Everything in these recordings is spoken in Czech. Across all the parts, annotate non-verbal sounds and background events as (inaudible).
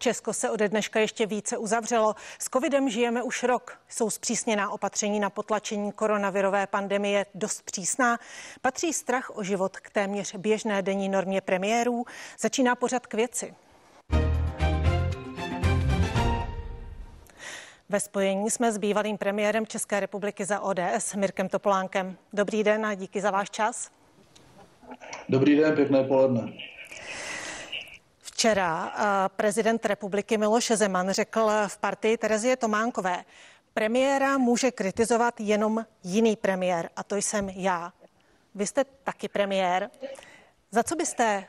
Česko se ode dneška ještě více uzavřelo. S covidem žijeme už rok. Jsou zpřísněná opatření na potlačení koronavirové pandemie dost přísná. Patří strach o život k téměř běžné denní normě premiérů. Začíná pořad k věci. Ve spojení jsme s bývalým premiérem České republiky za ODS Mirkem Topolánkem. Dobrý den a díky za váš čas. Dobrý den, pěkné poledne. Včera eh, prezident republiky Miloš Zeman řekl v partii Terezie Tománkové, premiéra může kritizovat jenom jiný premiér a to jsem já. Vy jste taky premiér. Za co byste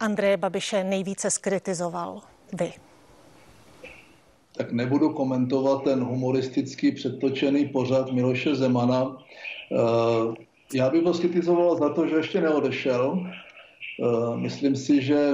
Andreje Babiše nejvíce skritizoval vy? Tak nebudu komentovat ten humoristický předtočený pořad Miloše Zemana. Eh, já bych ho skritizoval za to, že ještě neodešel. Eh, myslím si, že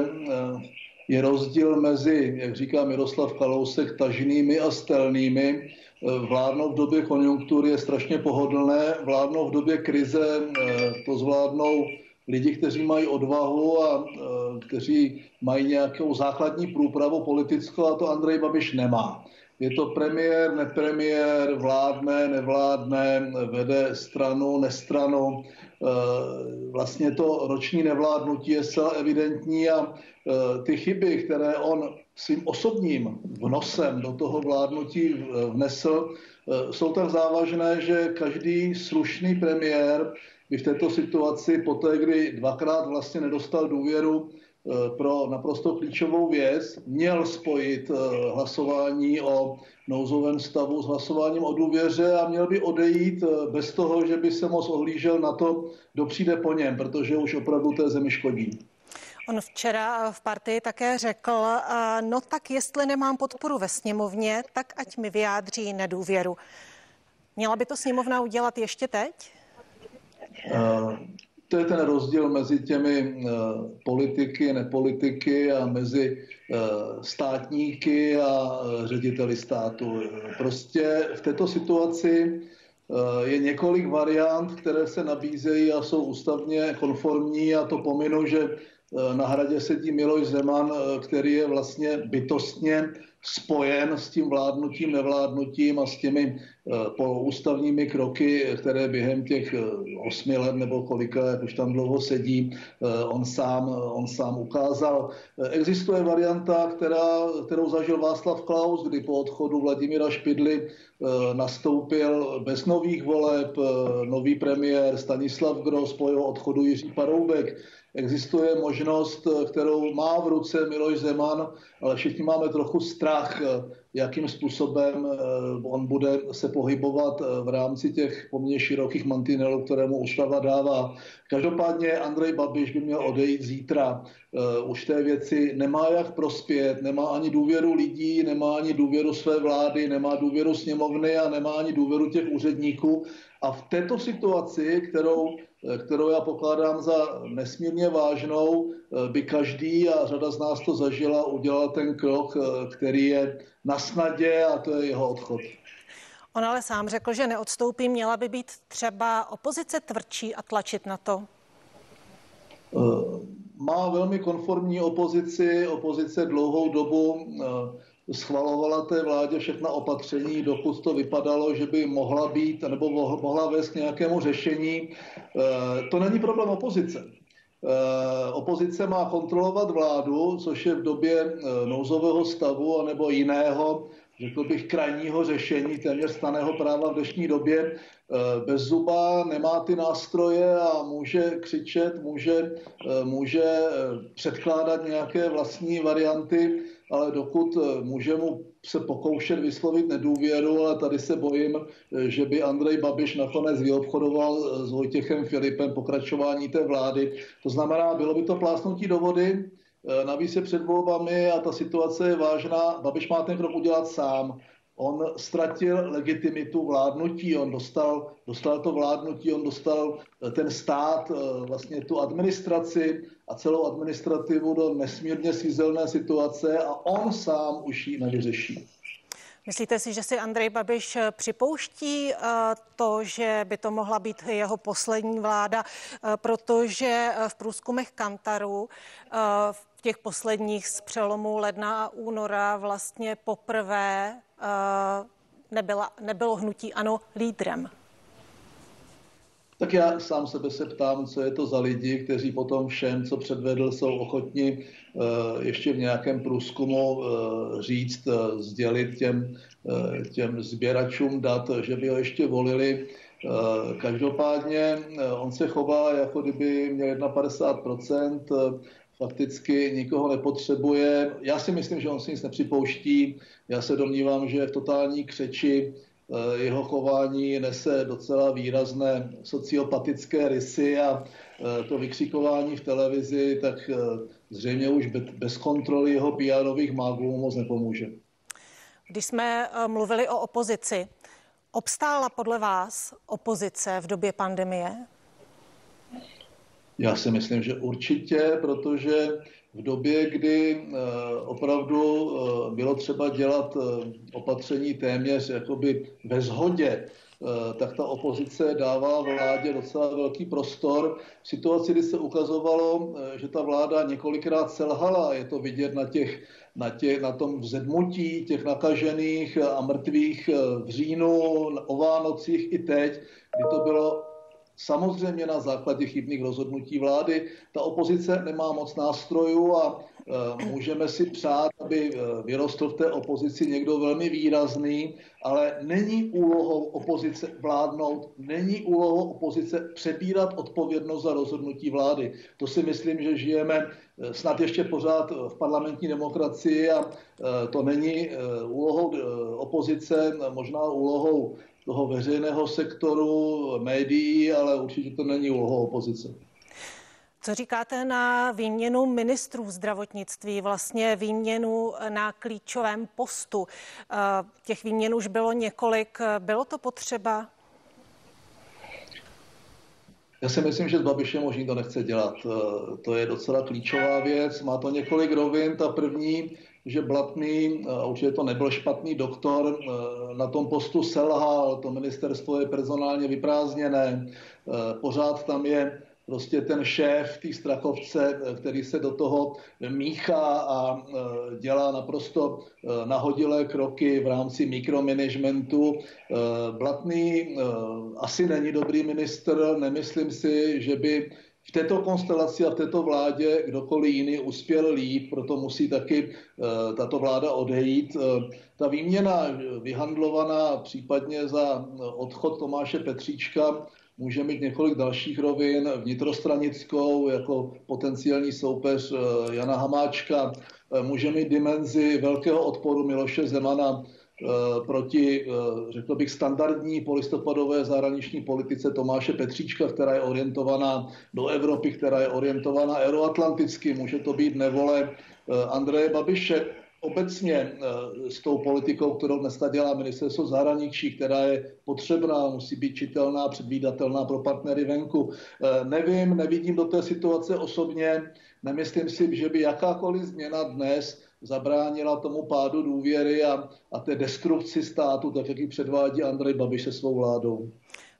je rozdíl mezi, jak říká Miroslav Kalousek, tažnými a stelnými. Eh, vládnout v době konjunktury je strašně pohodlné, vládnout v době krize eh, to zvládnou lidi, kteří mají odvahu a eh, kteří mají nějakou základní průpravu politickou a to Andrej Babiš nemá. Je to premiér, nepremiér, vládne, nevládne, vede stranu, nestranu. Vlastně to roční nevládnutí je zcela evidentní a Eh, ty chyby, které on svým osobním vnosem do toho vládnutí vnesl, jsou tak závažné, že každý slušný premiér by v této situaci, poté, kdy dvakrát vlastně nedostal důvěru eh, pro naprosto klíčovou věc, měl spojit hlasování o nouzovém stavu s hlasováním o důvěře a měl by odejít bez toho, že by se moc ohlížel na to, kdo přijde po něm, protože už opravdu té zemi škodí. On včera v partii také řekl, no tak jestli nemám podporu ve sněmovně, tak ať mi vyjádří nedůvěru. Měla by to sněmovna udělat ještě teď? To je ten rozdíl mezi těmi politiky, nepolitiky a mezi státníky a řediteli státu. Prostě v této situaci je několik variant, které se nabízejí a jsou ústavně konformní a to pominu, že Eh, na hradě sedí Miloš Zeman, eh, který je vlastně bytostně spojen s tím vládnutím, nevládnutím a s těmi eh, poloústavními kroky, které během těch osmi let nebo kolika, jak už tam dlouho sedí, on sám, on sám ukázal. Existuje varianta, která, kterou zažil Václav Klaus, kdy po odchodu Vladimira Špidly nastoupil bez nových voleb nový premiér Stanislav Gross, po jeho odchodu Jiří Paroubek existuje možnost, kterou má v ruce Miloš Zeman, ale všichni máme trochu strach, jakým způsobem eh, on bude se pohybovat eh, v rámci těch poměrně širokých mantinelů, které mu ústava dává. Každopádně Andrej Babiš by měl odejít zítra. Eh, už té věci nemá jak prospět, nemá ani důvěru lidí, nemá ani důvěru své vlády, nemá důvěru sněmovny a nemá ani důvěru těch úředníků. A v této situaci, kterou kterou já pokládám za nesmírně vážnou, by každý, a řada z nás to zažila, udělal ten krok, který je na snadě a to je jeho odchod. On ale sám řekl, že neodstoupí. Měla by být třeba opozice tvrdší a tlačit na to? Eh, má velmi konformní opozici. Opozice dlouhou dobu eh, schvalovala té vládě všechna opatření, dokud to vypadalo, že by mohla být nebo mohla vést k nějakému řešení. Eh, to není problém opozice. Opozice má kontrolovat vládu, což je v době nouzového stavu anebo jiného řekl bych, krajního řešení téměř staného práva v dnešní době. E, bez zuba nemá ty nástroje a může křičet, může, e, může e, předkládat nějaké vlastní varianty, ale dokud může mu se pokoušet vyslovit nedůvěru, ale tady se bojím, že by Andrej Babiš nakonec vyobchodoval s Vojtěchem Filipem pokračování té vlády. To znamená, bylo by to plásnutí do vody, Eh, navíc je před volbami a ta situace je vážná. Babiš má ten krok udělat sám. On ztratil legitimitu vládnutí, on dostal, dostal to vládnutí, on dostal eh, ten stát, eh, vlastně tu administraci a celou administrativu do nesmírně svízelné situace a on sám už ji nevyřeší. Myslíte si, že si Andrej Babiš připouští to, že by to mohla být jeho poslední vláda, protože v průzkumech Kantaru v těch posledních z přelomu ledna a února vlastně poprvé nebyla, nebylo hnutí ano lídrem? Tak já sám sebe se ptám, co je to za lidi, kteří potom všem, co předvedl, jsou ochotni eh, ještě v nějakém průzkumu eh, říct, eh, sdělit těm, těm sběračům dat, že by ho ještě volili. Každopádně on se chová, jako kdyby měl 51%, fakticky nikoho nepotřebuje. Já si myslím, že on si nic nepřipouští. Já se domnívám, že v totální křeči jeho chování nese docela výrazné sociopatické rysy a eh, to vykřikování v televizi, tak eh, zřejmě už bez kontroly jeho PR-ových mágů moc nepomůže. Když jsme mluvili o opozici, obstála podle vás opozice v době pandemie? Já si myslím, že určitě, protože v době, kdy eh, opravdu eh, bylo třeba dělat eh, opatření téměř jakoby ve shodě, tak ta opozice dává vládě docela velký prostor. V situaci, kdy se ukazovalo, že ta vláda několikrát selhala, je to vidět na, těch, na, těch, na tom vzedmutí těch nakažených a mrtvých v říjnu, o Vánocích i teď, kdy to bylo Samozřejmě na základě chybných rozhodnutí vlády. Ta opozice nemá moc nástrojů a e, můžeme si přát, aby e, vyrostl v té opozici někdo velmi výrazný, ale není úlohou opozice vládnout, není úlohou opozice přebírat odpovědnost za rozhodnutí vlády. To si myslím, že žijeme e, snad ještě pořád v parlamentní demokracii a to není úlohou opozice, možná úlohou toho veřejného sektoru, médií, ale určitě to není úlohou opozice. Co říkáte na výměnu ministrů zdravotnictví, vlastně výměnu na klíčovém postu? Eh, těch výměn už bylo několik. Bylo to potřeba? Já si myslím, že s Babišem už nikdo nechce dělat. Eh, to je docela klíčová věc. Má to několik rovin. Ta první že Blatný, a určitě to nebyl špatný doktor, eh, na tom postu selhal, to ministerstvo je personálně vyprázdněné, eh, pořád tam je prostě ten šéf té Strachovce, eh, který se do toho míchá a dělá naprosto nahodilé kroky v rámci mikromanagementu. Blatný asi není dobrý ministr, nemyslím si, že by v této konstelaci a v této vládě kdokoliv jiný uspěl líp, proto musí taky eh, tato vláda odejít. Eh, ta výměna vyhandlovaná případně za odchod Tomáše Petříčka může mít několik dalších rovin, vnitrostranickou jako potenciální soupeř eh, Jana Hamáčka, může mít dimenzi velkého odporu Miloše Zemana Eh, proti, eh, řekl bych, standardní polistopadové zahraniční politice Tomáše Petříčka, která je orientovaná do Evropy, která je orientovaná euroatlanticky. Může to být nevole eh, Andreje Babiše. Obecně s tou politikou, kterou dneska dělá ministerstvo zahraničí, která je potřebná, musí být čitelná, předvídatelná pro partnery venku. Nevím, nevidím do té situace osobně. Nemyslím si, že by jakákoliv změna dnes zabránila tomu pádu důvěry a, a té destrukci státu, tak jak ji předvádí Andrej Babiš se svou vládou.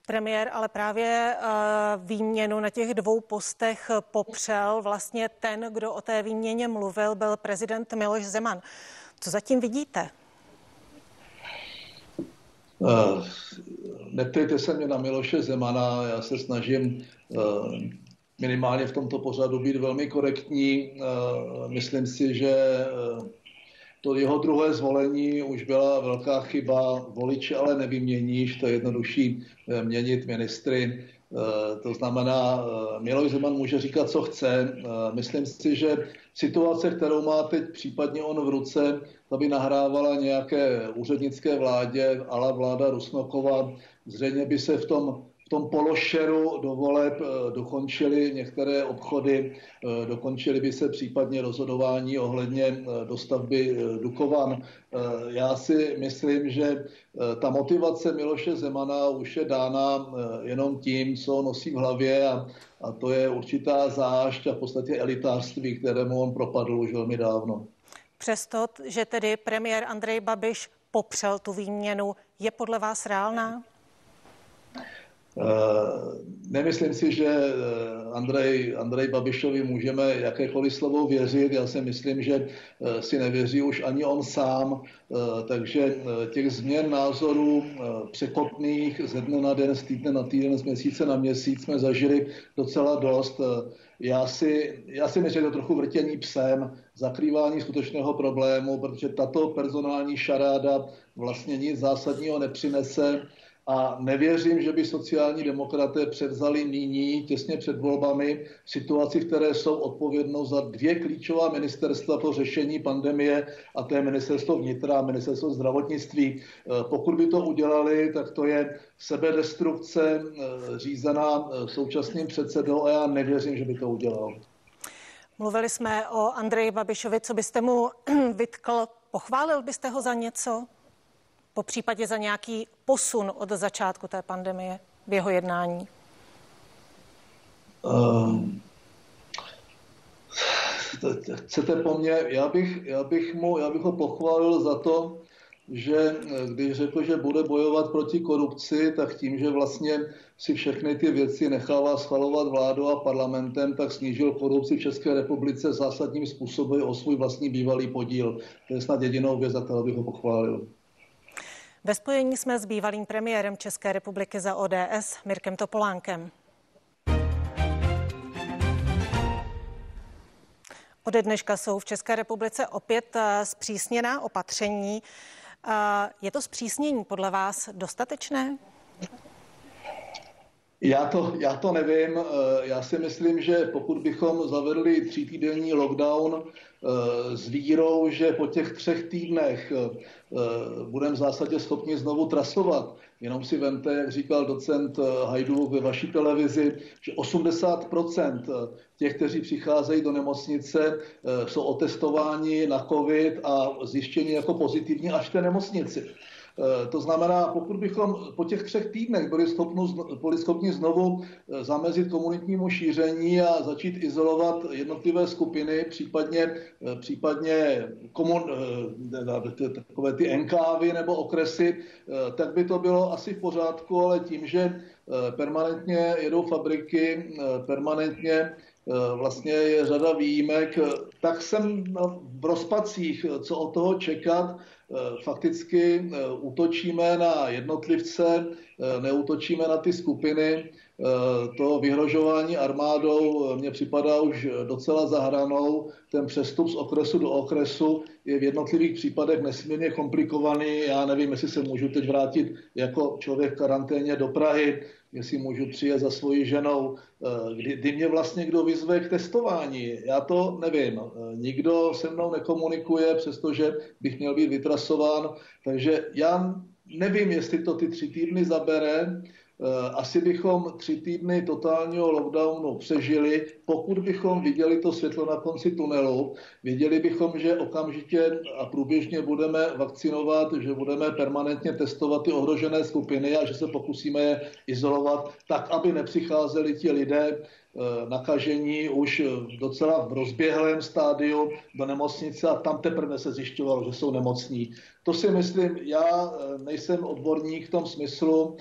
Premiér ale právě uh, výměnu na těch dvou postech popřel. Vlastně ten, kdo o té výměně mluvil, byl prezident Miloš Zeman. Co zatím vidíte? Uh, neptejte se mě na Miloše Zemana, já se snažím uh, minimálně v tomto pořadu být velmi korektní. Eh, myslím si, že eh, to jeho druhé zvolení už byla velká chyba. Voliče ale nevyměníš, to je jednodušší eh, měnit ministry. To znamená, Miloš Zeman může říkat, co chce. Myslím si, že situace, kterou má teď případně on v ruce, ta by nahrávala nějaké úřednické vládě, ale vláda Rusnokova. Zřejmě by se v tom v tom pološeru do voleb eh, dokončili některé obchody, eh, dokončili by se případně rozhodování ohledně eh, dostavby Dukovan. Já si myslím, že ta motivace Miloše Zemana už je dána jenom tím, co nosí v hlavě a, a to je určitá zášť a v podstatě elitářství, kterému on propadl už velmi dávno. Přesto, že tedy premiér Andrej Babiš popřel tu výměnu, je podle vás reálná? Eh, nemyslím si, že eh, Andrej, Andrej Babišovi můžeme jakékoliv slovo věřit. Já si myslím, že eh, si nevěří už ani on sám. Takže těch změn názorů překotných ze dne na den, z týdne na týden, z měsíce na měsíc jsme zažili docela dost. Já si, já si myslím, že to trochu vrtění psem, zakrývání skutečného problému, protože tato personální šaráda vlastně nic zásadního nepřinese a nevěřím, že by sociální demokraté převzali nyní, těsně před volbami, situaci, v které jsou odpovědnou za dvě klíčová ministerstva pro řešení pandemie, a to je ministerstvo vnitra a ministerstvo zdravotnictví. Eh, pokud by to udělali, tak to je sebedestrukce eh, řízená eh, současným předsedou a já nevěřím, že by to udělal. Mluvili jsme o Andreji Babišovi, co byste mu (clears throat) vytkl? Pochválil byste ho za něco? Po případě za nějaký posun od začátku té pandemie v jeho jednání? Um, chcete po mně, já bych, já, bych mu, já bych ho pochválil za to, že když řekl, že bude bojovat proti korupci, tak tím, že vlastně si všechny ty věci nechává schvalovat vládou a parlamentem, tak snížil korupci v České republice zásadním způsobem o svůj vlastní bývalý podíl. To je snad jedinou věc, za kterou bych ho pochválil. Ve spojení jsme s bývalým premiérem České republiky za ODS Mirkem Topolánkem. Ode dneška jsou v České republice opět eh, zpřísněná opatření. Eh, je to zpřísnění podle vás dostatečné? Já to, já to nevím. Eh, já si myslím, že pokud bychom zavedli třítýdenní lockdown s vírou, že po těch třech týdnech budeme v zásadě schopni znovu trasovat. Jenom si vemte, jak říkal docent Hajdu ve vaší televizi, že 80% těch, kteří přicházejí do nemocnice, jsou otestováni na COVID a zjištěni jako pozitivní až v té nemocnici. Eh, to znamená, pokud bychom po těch třech týdnech byli, schopni, byli schopni znovu eh, zamezit komunitnímu šíření a začít izolovat jednotlivé skupiny, případně, eh, případně komun, takové ty enkávy nebo okresy, tak by to bylo asi v pořádku, ale tím, že permanentně jedou fabriky, permanentně vlastně je řada výjimek, tak jsem v rozpacích, co od toho čekat. Eh, fakticky eh, útočíme na jednotlivce, eh, neútočíme na ty skupiny. To vyhrožování armádou mně připadá už docela zahranou. Ten přestup z okresu do okresu je v jednotlivých případech nesmírně komplikovaný. Já nevím, jestli se můžu teď vrátit jako člověk v karanténě do Prahy, jestli můžu přijet za svojí ženou, eh, kdy, kdy mě vlastně kdo vyzve k testování. Já to nevím. Eh, nikdo se mnou nekomunikuje, přestože bych měl být vytrasován. Takže já nevím, jestli to ty tři týdny zabere. Eh, asi bychom tři týdny totálního lockdownu přežili, pokud bychom viděli to světlo na konci tunelu, viděli bychom, že okamžitě a průběžně budeme vakcinovat, že budeme permanentně testovat ty ohrožené skupiny a že se pokusíme je izolovat tak, aby nepřicházeli ti lidé eh, nakažení už docela v rozběhlém stádiu do nemocnice a tam teprve se zjišťovalo, že jsou nemocní. To si myslím, já eh, nejsem odborník v tom smyslu,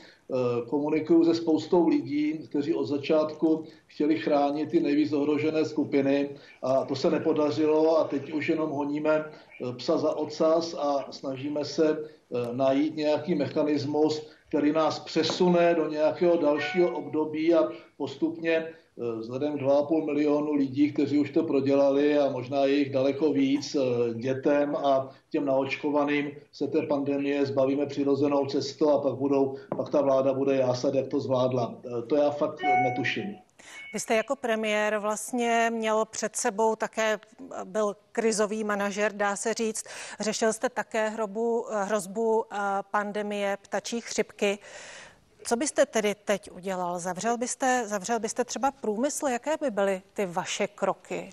komunikuju se spoustou lidí, kteří od začátku chtěli chránit ty nejvíc ohrožené skupiny a to se nepodařilo a teď už jenom honíme eh, psa za ocas a snažíme se eh, najít nějaký mechanismus, který nás přesune do nějakého dalšího období a postupně Eh, vzhledem k 2,5 milionu lidí, kteří už to prodělali a možná je jich daleko víc, eh, dětem a těm naočkovaným se té pandemie zbavíme přirozenou cestou a pak, budou, pak ta vláda bude jásat, jak to zvládla. Eh, to já fakt netuším. Vy jste jako premiér vlastně měl před sebou také, byl krizový manažer, dá se říct. Řešil jste také hrobu, hrozbu pandemie ptačí chřipky. Co byste tedy teď udělal? Zavřel byste, zavřel byste třeba průmysl? Jaké by byly ty vaše kroky?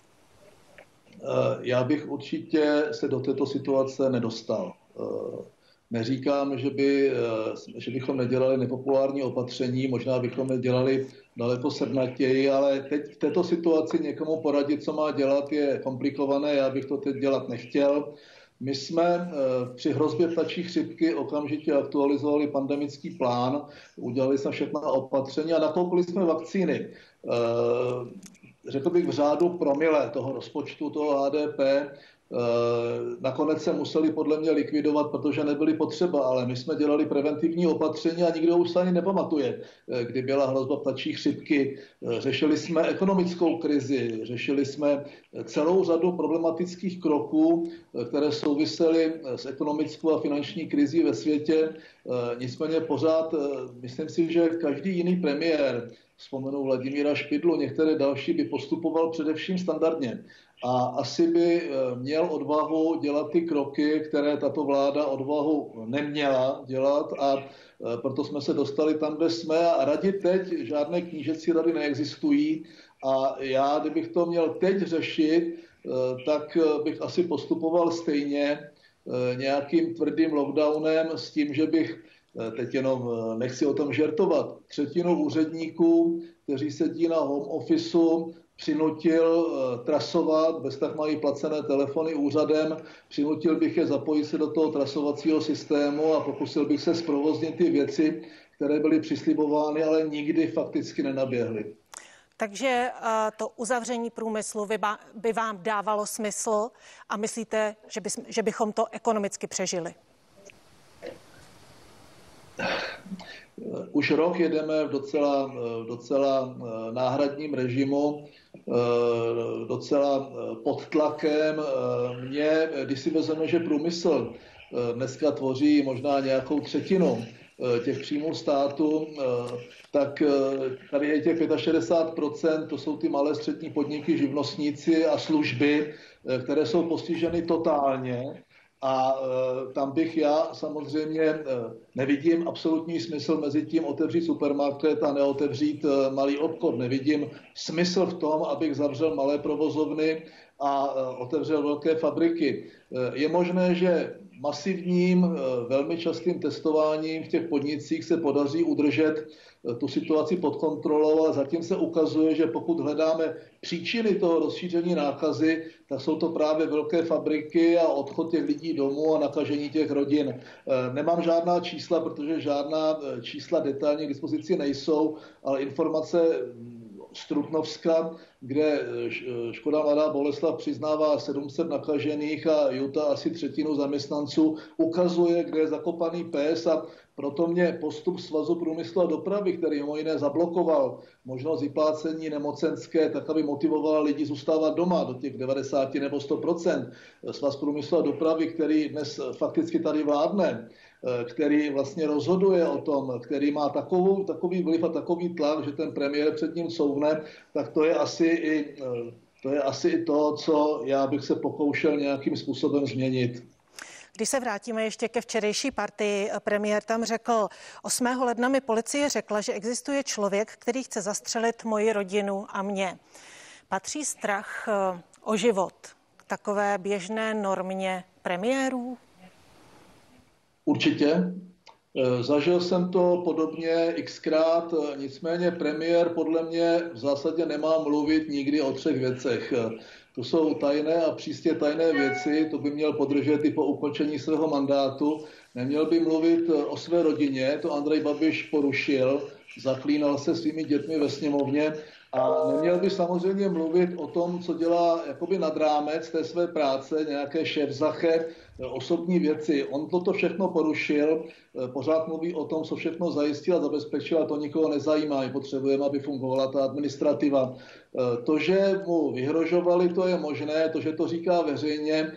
Eh, já bych určitě se do této situace nedostal. Eh, neříkám, že, by, eh, že bychom nedělali nepopulární opatření, možná bychom je dělali daleko srdnatěji, ale teď v této situaci někomu poradit, co má dělat, je komplikované. Já bych to teď dělat nechtěl. My jsme při hrozbě ptačí chřipky okamžitě aktualizovali pandemický plán, udělali jsme všechna opatření a nakoupili jsme vakcíny. Řekl bych v řádu promile toho rozpočtu, toho HDP, Eh, nakonec se museli podle mě likvidovat, protože nebyly potřeba, ale my jsme dělali preventivní opatření a nikdo už se ani nepamatuje, eh, kdy byla hrozba ptačí chřipky. Eh, řešili jsme ekonomickou krizi, řešili jsme celou řadu problematických kroků, které souvisely s ekonomickou a finanční krizí ve světě. Nicméně pořád, myslím si, že každý jiný premiér, vzpomenu Vladimíra Špidlu, některé další by postupoval především standardně. A asi by eh, měl odvahu dělat ty kroky, které tato vláda odvahu neměla dělat a eh, proto jsme se dostali tam, kde jsme a radit teď žádné knížecí rady neexistují. A já, kdybych to měl teď řešit, eh, tak bych asi postupoval stejně nějakým tvrdým lockdownem s tím, že bych teď jenom nechci o tom žertovat, třetinu úředníků, kteří sedí na home officeu, přinutil eh, trasovat, bez tak mají placené telefony úřadem, přinutil bych je zapojit se do toho trasovacího systému a pokusil bych se zprovoznit ty věci, které byly přislibovány, ale nikdy fakticky nenaběhly. Takže eh, to uzavření průmyslu by vám dávalo smysl a myslíte, že, že bychom to ekonomicky přežili? Už rok jedeme v docela, v docela eh, náhradním režimu, eh, docela eh, pod tlakem. Mě, když si vezmeme, že průmysl dneska tvoří možná nějakou třetinu těch příjmů státu, tak tady je těch 65%, to jsou ty malé střední podniky, živnostníci a služby, které jsou postiženy totálně a e, tam bych já samozřejmě e, nevidím absolutní smysl mezi tím otevřít supermarket a neotevřít e, malý obchod. Nevidím smysl v tom, abych zavřel malé provozovny a otevřel velké fabriky. Je možné, že masivním, velmi častým testováním v těch podnicích se podaří udržet tu situaci pod kontrolou, ale zatím se ukazuje, že pokud hledáme příčiny toho rozšíření nákazy, tak jsou to právě velké fabriky a odchod těch lidí domů a nakažení těch rodin. E, nemám žádná čísla, protože žádná čísla detailně k dispozici nejsou, ale informace Strutnovska, kde e, Škoda Mladá Boleslav přiznává 700 nakažených a Juta asi třetinu zaměstnanců, ukazuje, kde je zakopaný pes a proto mě postup Svazu průmyslu a dopravy, který mimo jiné zablokoval možnost vyplácení nemocenské, tak aby motivoval lidi zůstávat doma do těch 90 nebo 100% Svaz průmyslu a dopravy, který dnes fakticky tady vládne, který vlastně rozhoduje o tom, který má takovou, takový vliv a takový tlak, že ten premiér před ním souvne, tak to je asi i to, je asi i to co já bych se pokoušel nějakým způsobem změnit. Když se vrátíme ještě ke včerejší partii, premiér tam řekl, 8. ledna mi policie řekla, že existuje člověk, který chce zastřelit moji rodinu a mě. Patří strach eh, o život takové běžné normě premiérů? Určitě. Eh, zažil jsem to podobně xkrát, eh, nicméně premiér podle mě v zásadě nemá mluvit nikdy o třech věcech. To jsou tajné a přístě tajné věci, to by měl podržet i po ukončení svého mandátu. Neměl by mluvit eh, o své rodině, to Andrej Babiš porušil, zaklínal se svými dětmi ve sněmovně a neměl by samozřejmě mluvit o tom, co dělá jakoby nad rámec té své práce, nějaké šéfzache, osobní věci. On toto všechno porušil, pořád mluví o tom, co všechno zajistil a zabezpečil a to nikoho nezajímá. My potřebujeme, aby fungovala ta administrativa. To, že mu vyhrožovali, to je možné, to, že to říká veřejně,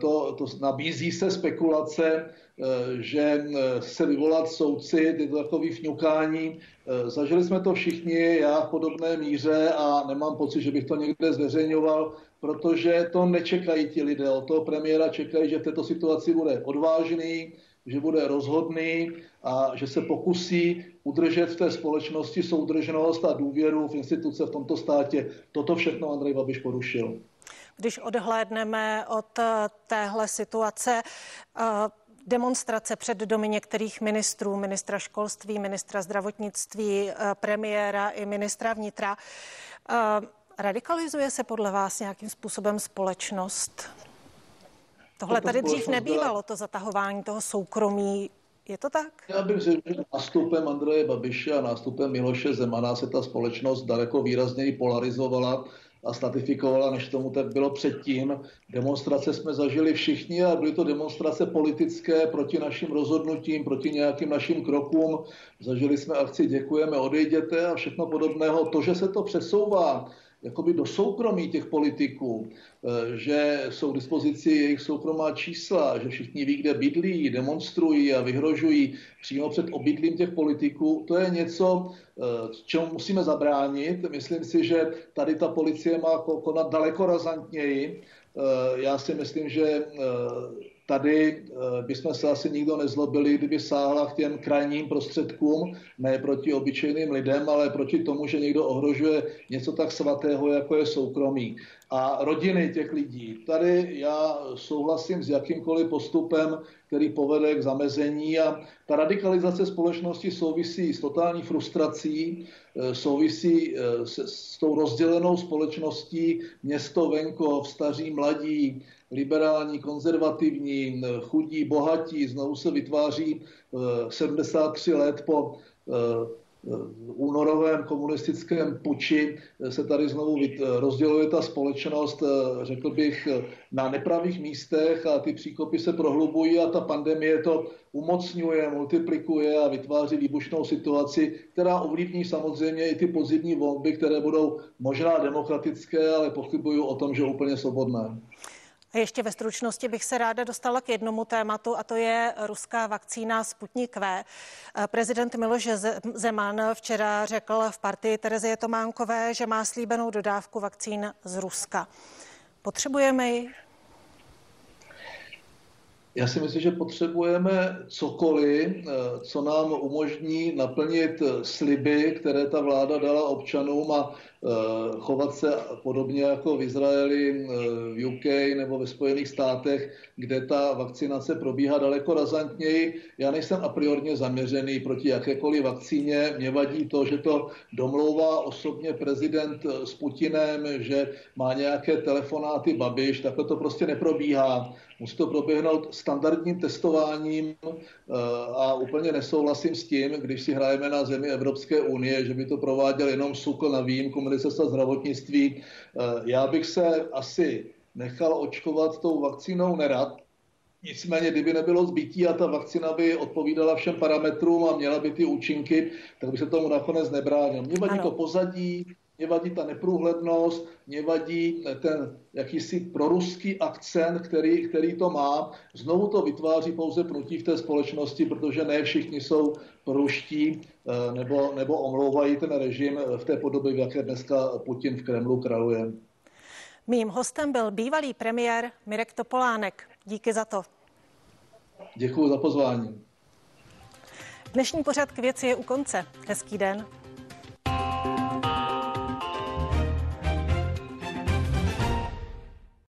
to, to nabízí se spekulace, Eh, že eh, se vyvolat soudci, ty to takový vňukání. Eh, zažili jsme to všichni, já v podobné míře a nemám pocit, že bych to někde zveřejňoval, protože to nečekají ti lidé. Od toho premiéra čekají, že v této situaci bude odvážný, že bude rozhodný a že se pokusí udržet v té společnosti soudržnost a důvěru v instituce v tomto státě. Toto všechno Andrej Babiš porušil. Když odhlédneme od téhle situace, demonstrace před domy některých ministrů, ministra školství, ministra zdravotnictví, eh, premiéra i ministra vnitra. Radikalizuje se podle vás nějakým způsobem společnost? Tohle tady dřív nebývalo, to zatahování toho soukromí. Je to tak? Já bych řekl, že nástupem Andreje Babiše a nástupem Miloše Zemana se ta společnost daleko výrazněji polarizovala a statifikovala, než tomu tak bylo předtím. Demonstrace jsme zažili všichni a byly to demonstrace politické proti našim rozhodnutím, proti nějakým našim krokům. Zažili jsme akci Děkujeme, odejděte a všechno podobného. To, že se to přesouvá jakoby do soukromí těch politiků, eh, že jsou k dispozici jejich soukromá čísla, že všichni ví, kde bydlí, demonstrují a vyhrožují přímo před obydlím těch politiků, to je něco, eh, čemu musíme zabránit. Myslím si, že tady ta policie má konat daleko razantněji. Eh, já si myslím, že Tady eh, bychom se asi nikdo nezlobili, kdyby sáhla k těm krajním prostředkům, ne proti obyčejným lidem, ale proti tomu, že někdo ohrožuje něco tak svatého, jako je soukromí. A rodiny těch lidí. Tady já souhlasím s jakýmkoliv postupem, který povede k zamezení a ta radikalizace společnosti souvisí s totální frustrací, eh, souvisí eh, s, s tou rozdělenou společností město, venkov, staří, mladí, liberální, konzervativní, chudí, bohatí, znovu se vytváří 73 eh, let po únorovém komunistickém puči se tady znovu rozděluje ta společnost, eh, řekl bych, na nepravých místech a ty příkopy se prohlubují a ta pandemie to umocňuje, multiplikuje a vytváří výbušnou situaci, která ovlivní samozřejmě i ty pozivní volby, které budou možná demokratické, ale pochybuju o tom, že úplně svobodné. A ještě ve stručnosti bych se ráda dostala k jednomu tématu, a to je ruská vakcína Sputnik V. Prezident Miloš Zeman včera řekl v partii Terezie Tománkové, že má slíbenou dodávku vakcín z Ruska. Potřebujeme ji? Já si myslím, že potřebujeme cokoliv, eh, co nám umožní naplnit sliby, které ta vláda dala občanům a chovat se podobně jako v Izraeli, eh, v UK nebo ve Spojených státech, kde ta vakcinace probíhá daleko razantněji. Já nejsem a priorně zaměřený proti jakékoliv vakcíně. Mě vadí to, že to domlouvá osobně prezident s Putinem, že má nějaké telefonáty Babiš, takhle to prostě neprobíhá. Musí to proběhnout standardním testováním eh, a úplně nesouhlasím s tím, když si hrajeme na zemi Evropské unie, že by to prováděl jenom SUKL na výjimku ministerstva zdravotnictví. Eh, já bych se asi nechal očkovat tou vakcínou nerad, Nicméně, kdyby nebylo zbytí a ta vakcína by odpovídala všem parametrům a měla by ty účinky, tak by se tomu nakonec nebránil. Mě vadí ano. to pozadí, mě vadí ta neprůhlednost, mě vadí ten jakýsi proruský akcent, který, který to má. Znovu to vytváří pouze pnutí v té společnosti, protože ne všichni jsou proruští eh, nebo, nebo omlouvají ten režim v té podobě, v jaké dneska Putin v Kremlu kraluje. Mým hostem byl bývalý premiér Mirek Topolánek. Díky za to. Děkuji za pozvání. Dnešní pořad k věci je u konce. Hezký den.